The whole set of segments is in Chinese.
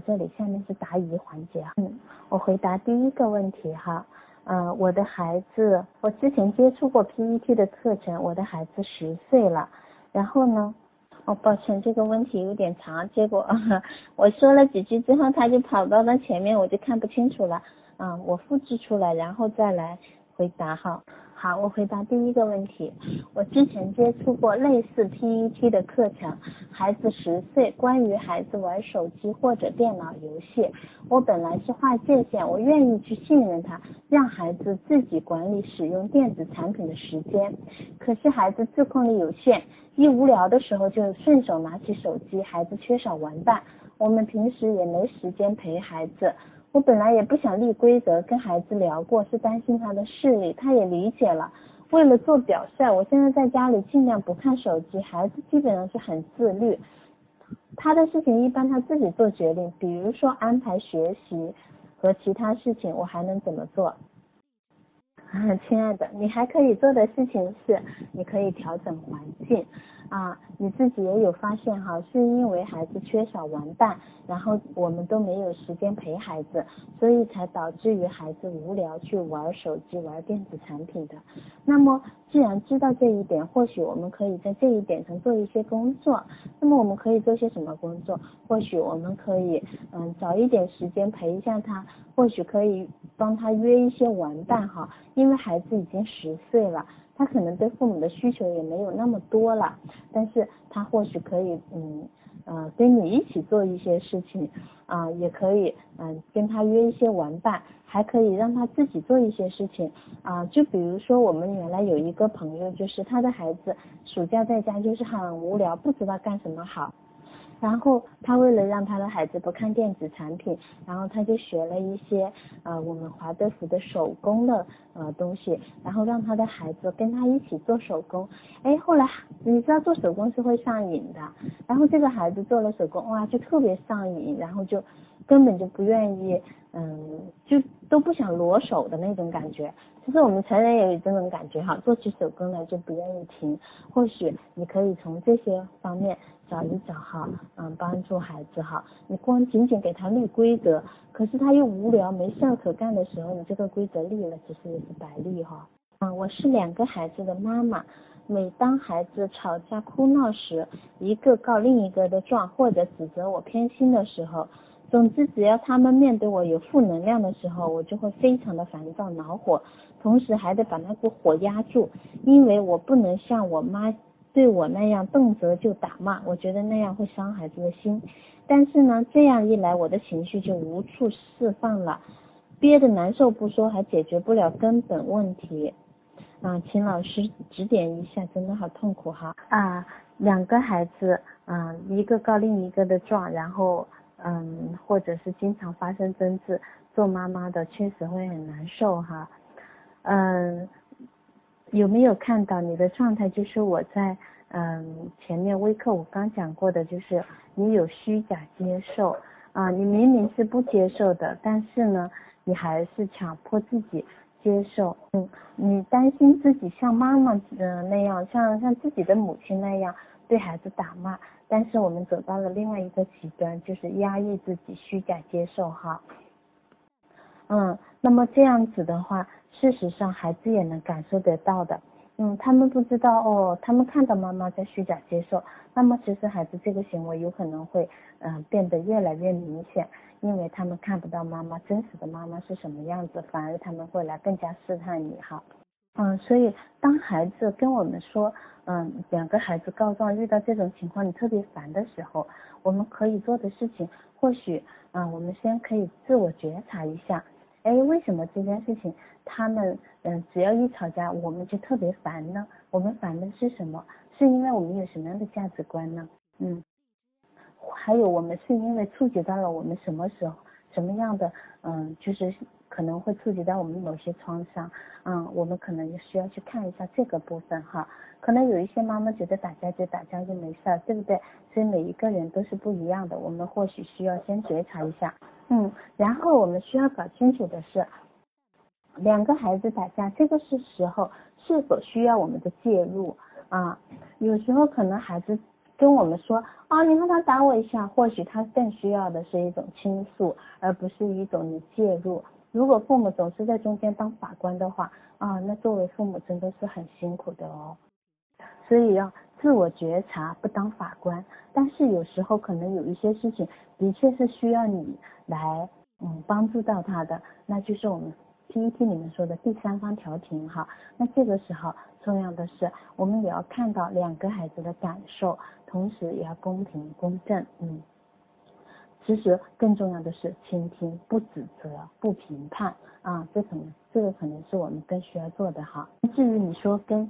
这里下面是答疑环节，嗯，我回答第一个问题哈，嗯，我的孩子，我之前接触过 PET 的课程，我的孩子十岁了，然后呢，哦，抱歉，这个问题有点长，结果 我说了几句之后，他就跑到了前面，我就看不清楚了，嗯，我复制出来，然后再来回答哈。好，我回答第一个问题。我之前接触过类似 PET 的课程，孩子十岁，关于孩子玩手机或者电脑游戏，我本来是划界限，我愿意去信任他，让孩子自己管理使用电子产品的时间。可是孩子自控力有限，一无聊的时候就顺手拿起手机，孩子缺少玩伴，我们平时也没时间陪孩子。我本来也不想立规则，跟孩子聊过，是担心他的视力，他也理解了。为了做表率，我现在在家里尽量不看手机，孩子基本上是很自律。他的事情一般他自己做决定，比如说安排学习和其他事情，我还能怎么做？亲爱的，你还可以做的事情是，你可以调整环境。啊，你自己也有发现哈，是因为孩子缺少玩伴，然后我们都没有时间陪孩子，所以才导致于孩子无聊去玩手机、玩电子产品的。那么，既然知道这一点，或许我们可以在这一点上做一些工作。那么，我们可以做些什么工作？或许我们可以，嗯，早一点时间陪一下他，或许可以帮他约一些玩伴哈，因为孩子已经十岁了。他可能对父母的需求也没有那么多了，但是他或许可以，嗯，呃，跟你一起做一些事情，啊，也可以，嗯，跟他约一些玩伴，还可以让他自己做一些事情，啊，就比如说我们原来有一个朋友，就是他的孩子暑假在家就是很无聊，不知道干什么好。然后他为了让他的孩子不看电子产品，然后他就学了一些呃我们华德福的手工的呃东西，然后让他的孩子跟他一起做手工。哎，后来你知道做手工是会上瘾的，然后这个孩子做了手工，哇，就特别上瘾，然后就根本就不愿意，嗯，就都不想裸手的那种感觉。其实我们成人也有这种感觉哈，做起手工来就不愿意停。或许你可以从这些方面。找一找哈，嗯，帮助孩子哈。你光仅仅给他立规则，可是他又无聊没事儿可干的时候，你这个规则立了，其实也是白立哈。嗯，我是两个孩子的妈妈，每当孩子吵架哭闹时，一个告另一个的状，或者指责我偏心的时候，总之只要他们面对我有负能量的时候，我就会非常的烦躁恼火，同时还得把那股火压住，因为我不能像我妈。对我那样动辄就打骂，我觉得那样会伤孩子的心。但是呢，这样一来，我的情绪就无处释放了，憋得难受不说，还解决不了根本问题。啊，请老师指点一下，真的好痛苦哈！啊，两个孩子，嗯，一个告另一个的状，然后，嗯，或者是经常发生争执，做妈妈的确实会很难受哈。嗯。有没有看到你的状态？就是我在嗯前面微课我刚讲过的，就是你有虚假接受啊，你明明是不接受的，但是呢，你还是强迫自己接受。嗯，你担心自己像妈妈嗯那样，像像自己的母亲那样对孩子打骂，但是我们走到了另外一个极端，就是压抑自己，虚假接受哈。嗯，那么这样子的话。事实上，孩子也能感受得到的。嗯，他们不知道哦，他们看到妈妈在虚假接受，那么其实孩子这个行为有可能会嗯变得越来越明显，因为他们看不到妈妈真实的妈妈是什么样子，反而他们会来更加试探你哈。嗯，所以当孩子跟我们说，嗯，两个孩子告状遇到这种情况你特别烦的时候，我们可以做的事情，或许嗯，我们先可以自我觉察一下。哎，为什么这件事情他们嗯，只要一吵架我们就特别烦呢？我们烦的是什么？是因为我们有什么样的价值观呢？嗯，还有我们是因为触及到了我们什么时候什么样的嗯，就是可能会触及到我们某些创伤，嗯，我们可能需要去看一下这个部分哈。可能有一些妈妈觉得打架就打架就没事儿，对不对？所以每一个人都是不一样的，我们或许需要先觉察一下。嗯，然后我们需要搞清楚的是，两个孩子打架，这个是时候是否需要我们的介入啊？有时候可能孩子跟我们说啊，你看他打我一下，或许他更需要的是一种倾诉，而不是一种你介入。如果父母总是在中间当法官的话，啊，那作为父母真的是很辛苦的哦。所以要自我觉察，不当法官。但是有时候可能有一些事情的确是需要你来，嗯，帮助到他的，那就是我们 PPT 里面说的第三方调停哈。那这个时候重要的是，我们也要看到两个孩子的感受，同时也要公平公正，嗯。其实更重要的是倾听，不指责，不评判啊，这可能这个可能是我们更需要做的哈。至于你说跟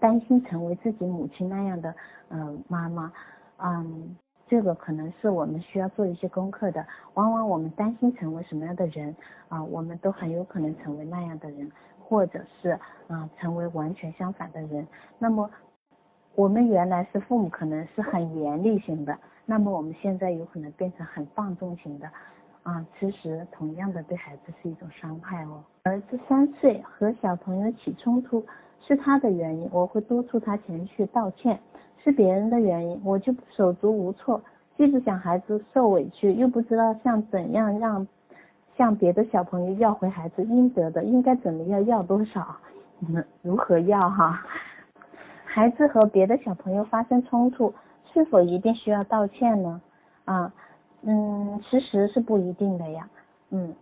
担心成为自己母亲那样的嗯妈妈，嗯，这个可能是我们需要做一些功课的。往往我们担心成为什么样的人啊，我们都很有可能成为那样的人，或者是啊成为完全相反的人。那么我们原来是父母，可能是很严厉型的。那么我们现在有可能变成很放纵型的，啊，其实同样的对孩子是一种伤害哦。儿子三岁和小朋友起冲突是他的原因，我会督促他前去道歉；是别人的原因，我就手足无措，既不想孩子受委屈，又不知道像怎样让向别的小朋友要回孩子应得的，应该怎么样要多少，嗯，如何要哈？孩子和别的小朋友发生冲突。是否一定需要道歉呢？啊，嗯，其实是不一定的呀。嗯，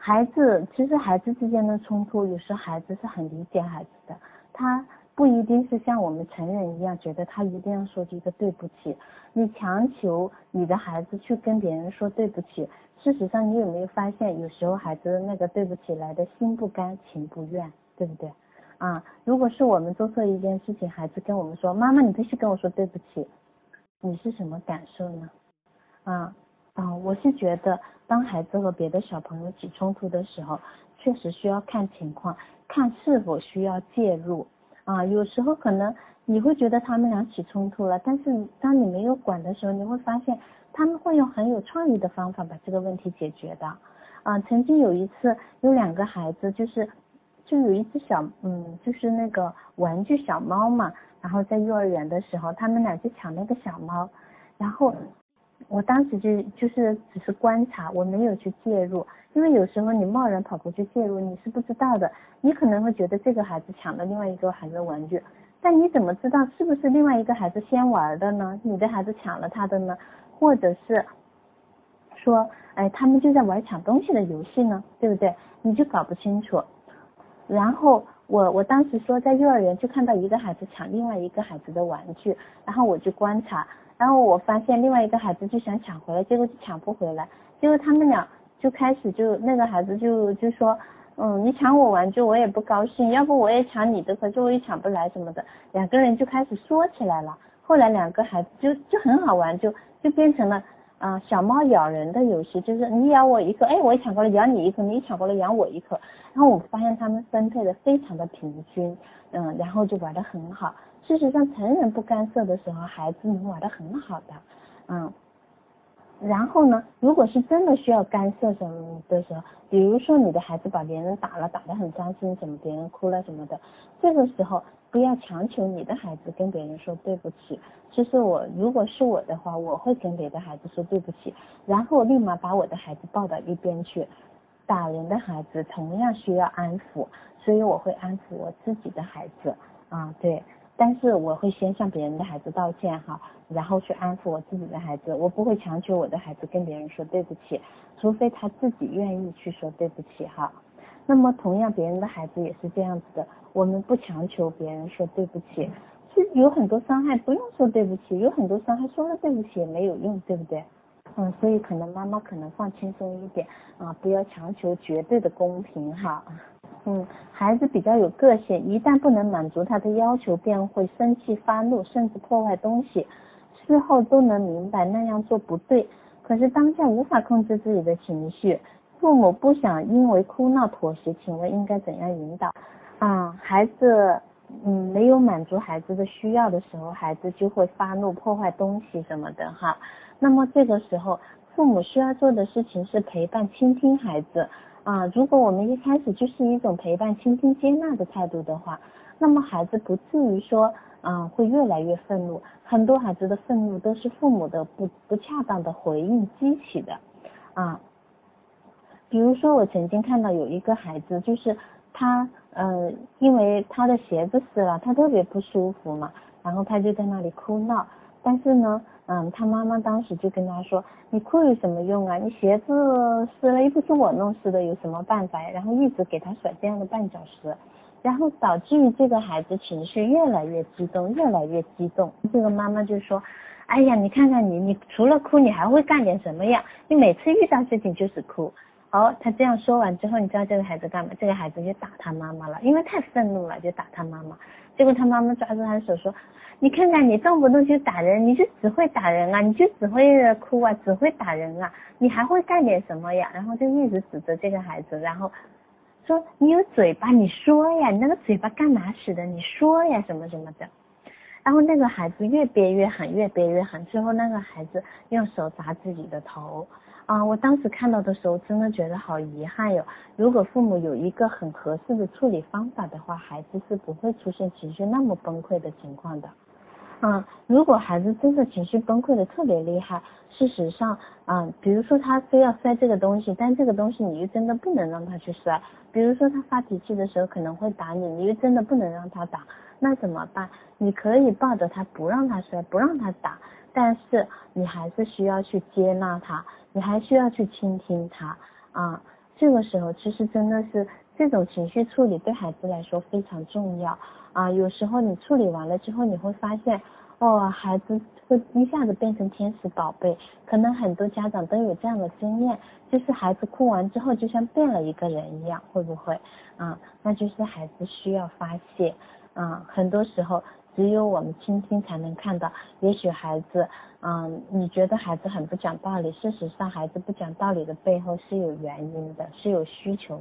孩子其实孩子之间的冲突，有时候孩子是很理解孩子的，他不一定是像我们成人一样觉得他一定要说一个对不起。你强求你的孩子去跟别人说对不起，事实上你有没有发现，有时候孩子那个对不起来的心不甘情不愿，对不对？啊，如果是我们做错一件事情，孩子跟我们说：“妈妈，你必须跟我说对不起。”你是什么感受呢？啊啊，我是觉得，当孩子和别的小朋友起冲突的时候，确实需要看情况，看是否需要介入。啊，有时候可能你会觉得他们俩起冲突了，但是当你没有管的时候，你会发现他们会用很有创意的方法把这个问题解决的。啊，曾经有一次，有两个孩子就是。就有一只小，嗯，就是那个玩具小猫嘛，然后在幼儿园的时候，他们俩就抢那个小猫，然后我当时就就是只是观察，我没有去介入，因为有时候你贸然跑过去介入，你是不知道的，你可能会觉得这个孩子抢了另外一个孩子的玩具，但你怎么知道是不是另外一个孩子先玩的呢？你的孩子抢了他的呢？或者是说，哎，他们就在玩抢东西的游戏呢，对不对？你就搞不清楚。然后我我当时说在幼儿园就看到一个孩子抢另外一个孩子的玩具，然后我就观察，然后我发现另外一个孩子就想抢回来，结果就抢不回来，结果他们俩就开始就那个孩子就就说，嗯，你抢我玩具我也不高兴，要不我也抢你的，可是我也抢不来什么的，两个人就开始说起来了，后来两个孩子就就很好玩，就就变成了。啊，小猫咬人的游戏就是你咬我一口，哎，我也抢过来咬你一口，你抢过来咬我一口，然后我发现他们分配的非常的平均，嗯，然后就玩的很好。事实上，成人不干涉的时候，孩子能玩的很好的，嗯。然后呢，如果是真的需要干涉什么的时候，比如说你的孩子把别人打了，打得很伤心，什么别人哭了什么的，这个时候不要强求你的孩子跟别人说对不起。其实我如果是我的话，我会跟别的孩子说对不起，然后立马把我的孩子抱到一边去。打人的孩子同样需要安抚，所以我会安抚我自己的孩子。啊，对。但是我会先向别人的孩子道歉哈，然后去安抚我自己的孩子，我不会强求我的孩子跟别人说对不起，除非他自己愿意去说对不起哈。那么同样，别人的孩子也是这样子的，我们不强求别人说对不起，是有很多伤害不用说对不起，有很多伤害说了对不起也没有用，对不对？嗯，所以可能妈妈可能放轻松一点啊，不要强求绝对的公平哈。嗯，孩子比较有个性，一旦不能满足他的要求，便会生气发怒，甚至破坏东西。事后都能明白那样做不对，可是当下无法控制自己的情绪。父母不想因为哭闹妥协，请问应该怎样引导？啊，孩子，嗯，没有满足孩子的需要的时候，孩子就会发怒、破坏东西什么的哈。那么这个时候，父母需要做的事情是陪伴、倾听孩子。啊，如果我们一开始就是一种陪伴、倾听、接纳的态度的话，那么孩子不至于说，嗯，会越来越愤怒。很多孩子的愤怒都是父母的不不恰当的回应激起的，啊，比如说我曾经看到有一个孩子，就是他，呃，因为他的鞋子湿了，他特别不舒服嘛，然后他就在那里哭闹，但是呢，嗯，他妈妈当时就跟他说，你哭有什么用啊？你鞋子湿了又不是我弄湿的，有什么办法呀？然后一直给他甩这样的绊脚石。然后导致于这个孩子情绪越来越激动，越来越激动。这个妈妈就说：“哎呀，你看看你，你除了哭，你还会干点什么呀？你每次遇到事情就是哭。”哦，他这样说完之后，你知道这个孩子干嘛？这个孩子就打他妈妈了，因为太愤怒了，就打他妈妈。结果他妈妈抓住他的手说：“你看看你动不动就打人，你就只会打人啊，你就只会哭啊，只会打人啊，你还会干点什么呀？”然后就一直指责这个孩子，然后。说你有嘴巴，你说呀，你那个嘴巴干嘛使的？你说呀，什么什么的。然后那个孩子越憋越狠，越憋越狠。最后那个孩子用手砸自己的头。啊，我当时看到的时候，真的觉得好遗憾哟。如果父母有一个很合适的处理方法的话，孩子是不会出现情绪那么崩溃的情况的。嗯，如果孩子真的情绪崩溃的特别厉害，事实上，啊，比如说他非要摔这个东西，但这个东西你又真的不能让他去摔。比如说他发脾气的时候可能会打你，你又真的不能让他打，那怎么办？你可以抱着他不让他摔，不让他打，但是你还是需要去接纳他，你还需要去倾听他啊。这个时候其实真的是这种情绪处理对孩子来说非常重要。啊，有时候你处理完了之后，你会发现，哦，孩子会一下子变成天使宝贝。可能很多家长都有这样的经验，就是孩子哭完之后，就像变了一个人一样，会不会？啊，那就是孩子需要发泄。啊，很多时候只有我们倾听才能看到。也许孩子，嗯，你觉得孩子很不讲道理，事实上孩子不讲道理的背后是有原因的，是有需求。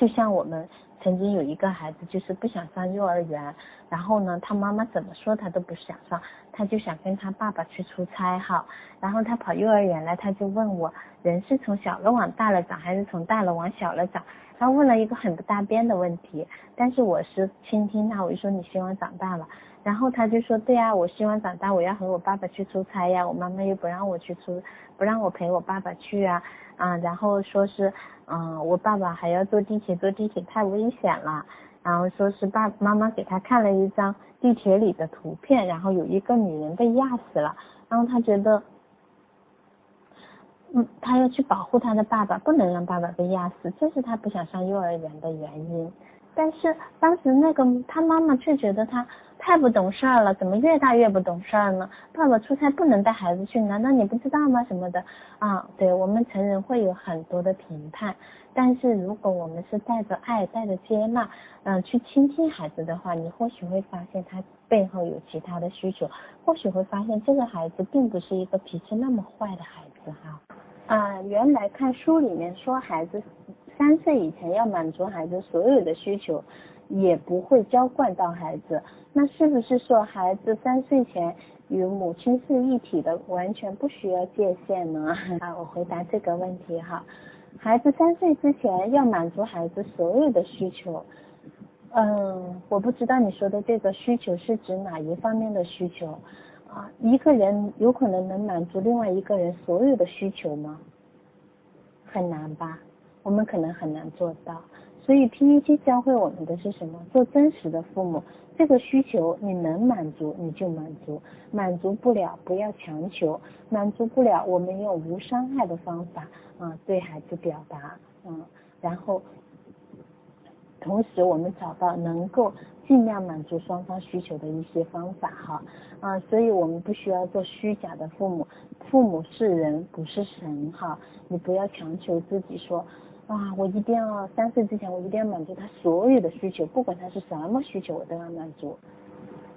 就像我们曾经有一个孩子，就是不想上幼儿园，然后呢，他妈妈怎么说他都不想上，他就想跟他爸爸去出差哈，然后他跑幼儿园来，他就问我，人是从小了往大了长，还是从大了往小了长？他问了一个很不搭边的问题，但是我是倾听他，我就说你希望长大了。然后他就说：“对呀，我希望长大，我要和我爸爸去出差呀。我妈妈又不让我去出，不让我陪我爸爸去啊啊。然后说是，嗯，我爸爸还要坐地铁，坐地铁太危险了。然后说是爸妈妈给他看了一张地铁里的图片，然后有一个女人被压死了。然后他觉得，嗯，他要去保护他的爸爸，不能让爸爸被压死，这是他不想上幼儿园的原因。但是当时那个他妈妈却觉得他。”太不懂事儿了，怎么越大越不懂事儿呢？爸爸出差不能带孩子去，难道你不知道吗？什么的啊？对我们成人会有很多的评判，但是如果我们是带着爱、带着接纳，嗯，去倾听孩子的话，你或许会发现他背后有其他的需求，或许会发现这个孩子并不是一个脾气那么坏的孩子哈。啊，原来看书里面说孩子三岁以前要满足孩子所有的需求。也不会娇惯到孩子，那是不是说孩子三岁前与母亲是一体的，完全不需要界限呢？啊，我回答这个问题哈，孩子三岁之前要满足孩子所有的需求，嗯，我不知道你说的这个需求是指哪一方面的需求啊？一个人有可能能满足另外一个人所有的需求吗？很难吧，我们可能很难做到。所以 PET 教会我们的是什么？做真实的父母。这个需求你能满足你就满足，满足不了不要强求，满足不了我们用无伤害的方法啊对孩子表达，嗯，然后同时我们找到能够尽量满足双方需求的一些方法哈啊，所以我们不需要做虚假的父母，父母是人不是神哈，你不要强求自己说。啊，我一定要三岁之前，我一定要满足他所有的需求，不管他是什么需求，我都要满足。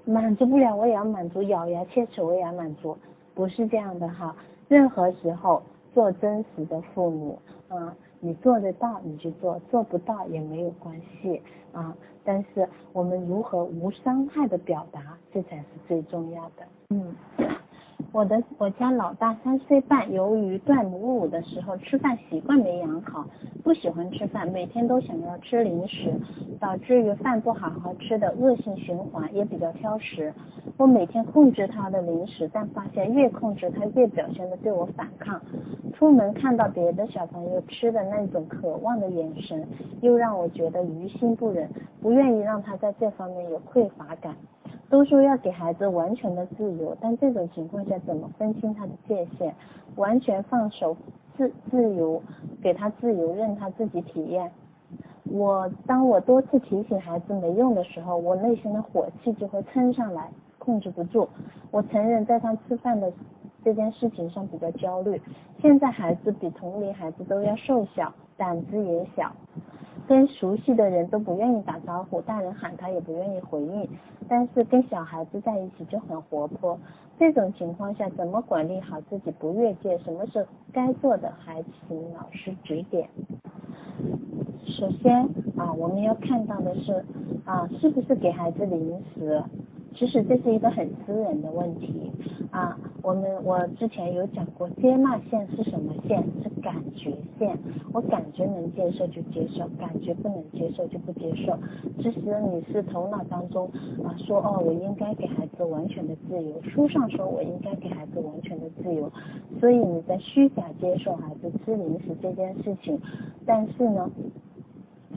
满足不了，我也要满足，咬牙切齿我也要满足，不是这样的哈。任何时候做真实的父母，啊，你做得到你就做，做不到也没有关系啊。但是我们如何无伤害的表达，这才是最重要的。嗯，我的我家老大三岁半，由于断母乳的时候吃饭习惯没养好，不喜欢吃饭，每天都想要吃零食，导致于饭不好好吃的恶性循环，也比较挑食。我每天控制他的零食，但发现越控制他越表现的对我反抗。出门看到别的小朋友吃的那种渴望的眼神，又让我觉得于心不忍，不愿意让他在这方面有匮乏感。都说要给孩子完全的自由，但这种情况下怎么分清他的界限？完全放手自自由，给他自由，任他自己体验。我当我多次提醒孩子没用的时候，我内心的火气就会蹭上来，控制不住。我承认在他吃饭的这件事情上比较焦虑。现在孩子比同龄孩子都要瘦小，胆子也小。跟熟悉的人都不愿意打招呼，大人喊他也不愿意回应，但是跟小孩子在一起就很活泼。这种情况下，怎么管理好自己不越界？什么是该做的？还请老师指点。首先啊，我们要看到的是啊，是不是给孩子零食？其实这是一个很私人的问题啊。我们我之前有讲过，接纳线是什么线？是感觉线。我感觉能接受就接受，感觉不能接受就不接受。其实你是头脑当中啊说哦，我应该给孩子完全的自由。书上说我应该给孩子完全的自由，所以你在虚假接受孩子吃零食这件事情，但是呢。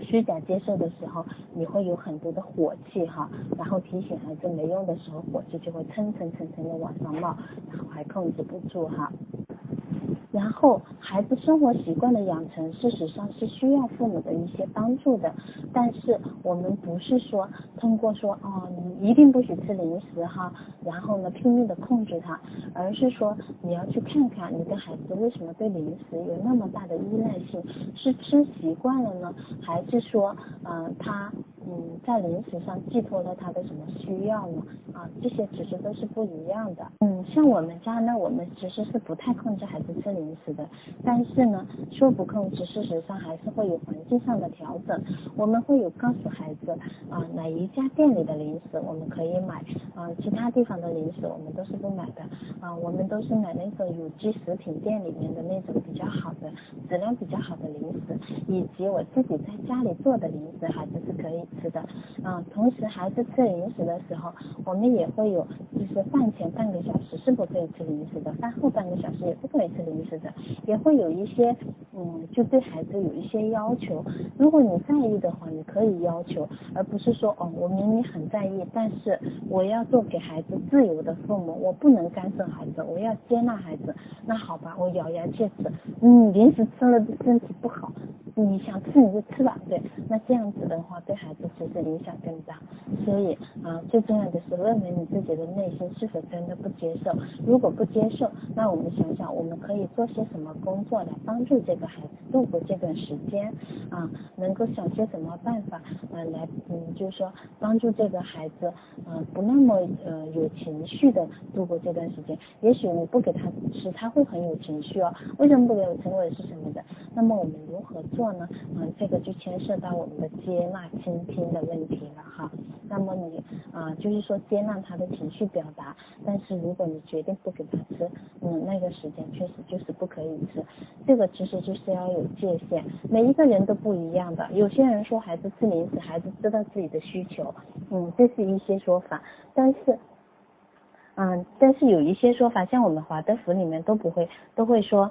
虚假接受的时候，你会有很多的火气哈，然后提醒孩子没用的时候，火气就会蹭蹭蹭蹭的往上冒，然后还控制不住哈。然后孩子生活习惯的养成，事实上是需要父母的一些帮助的。但是我们不是说通过说哦，一定不许吃零食哈，然后呢拼命的控制他，而是说你要去看看你的孩子为什么对零食有那么大的依赖性，是吃习惯了呢，还是说嗯他。嗯，在零食上寄托了他的什么需要呢？啊，这些其实都是不一样的。嗯，像我们家呢，我们其实是不太控制孩子吃零食的，但是呢，说不控制，事实上还是会有环境上的调整。我们会有告诉孩子啊，哪一家店里的零食我们可以买，啊，其他地方的零食我们都是不买的。啊，我们都是买那种有机食品店里面的那种比较好的、质量比较好的零食，以及我自己在家里做的零食，孩子是可以。吃的，嗯，同时孩子吃零食的时候，我们也会有，就是饭前半个小时是不可以吃零食的，饭后半个小时也不可以吃零食的，也会有一些，嗯，就对孩子有一些要求。如果你在意的话，你可以要求，而不是说，哦，我明明很在意，但是我要做给孩子自由的父母，我不能干涉孩子，我要接纳孩子。那好吧，我咬牙切齿，嗯，零食吃了对身体不好。你想吃你就吃吧，对，那这样子的话对孩子其实影响更大，所以啊，最重要的是问问你自己的内心是否真的不接受，如果不接受，那我们想想我们可以做些什么工作来帮助这个孩子度过这段时间。啊，能够想些什么办法啊来嗯，就是说帮助这个孩子嗯不那么呃有情绪的度过这段时间，也许你不给他吃他会很有情绪哦，为什么不给我吃我是什么的，那么我们如何做？呢，嗯，这个就牵涉到我们的接纳、倾听的问题了哈。那么你啊，就是说接纳他的情绪表达，但是如果你决定不给他吃，嗯，那个时间确实就是不可以吃。这个其实就是要有界限，每一个人都不一样的。有些人说孩子吃零食，孩子知道自己的需求，嗯，这是一些说法。但是，嗯，但是有一些说法，像我们华德福里面都不会，都会说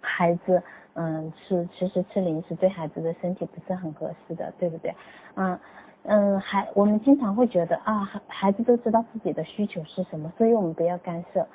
孩子。嗯，是其实吃零食对孩子的身体不是很合适的，对不对？嗯嗯，孩我们经常会觉得啊，孩孩子都知道自己的需求是什么，所以我们不要干涉。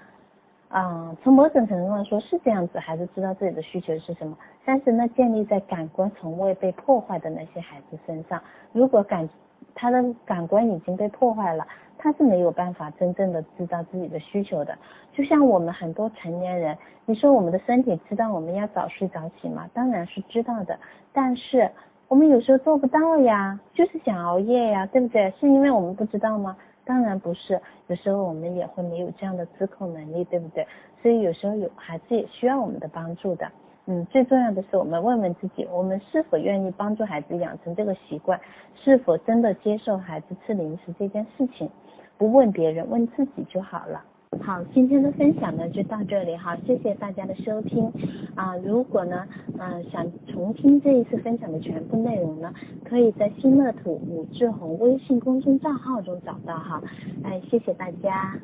啊，从某种程度上说是这样子，孩子知道自己的需求是什么，但是呢，建立在感官从未被破坏的那些孩子身上，如果感他的感官已经被破坏了。他是没有办法真正的知道自己的需求的，就像我们很多成年人，你说我们的身体知道我们要早睡早起吗？当然是知道的，但是我们有时候做不到呀，就是想熬夜呀，对不对？是因为我们不知道吗？当然不是，有时候我们也会没有这样的自控能力，对不对？所以有时候有孩子也需要我们的帮助的。嗯，最重要的是我们问问自己，我们是否愿意帮助孩子养成这个习惯？是否真的接受孩子吃零食这件事情？不问别人，问自己就好了。好，今天的分享呢就到这里哈，谢谢大家的收听啊。如果呢，嗯，想重听这一次分享的全部内容呢，可以在新乐土武志红微信公众账号中找到哈。哎，谢谢大家。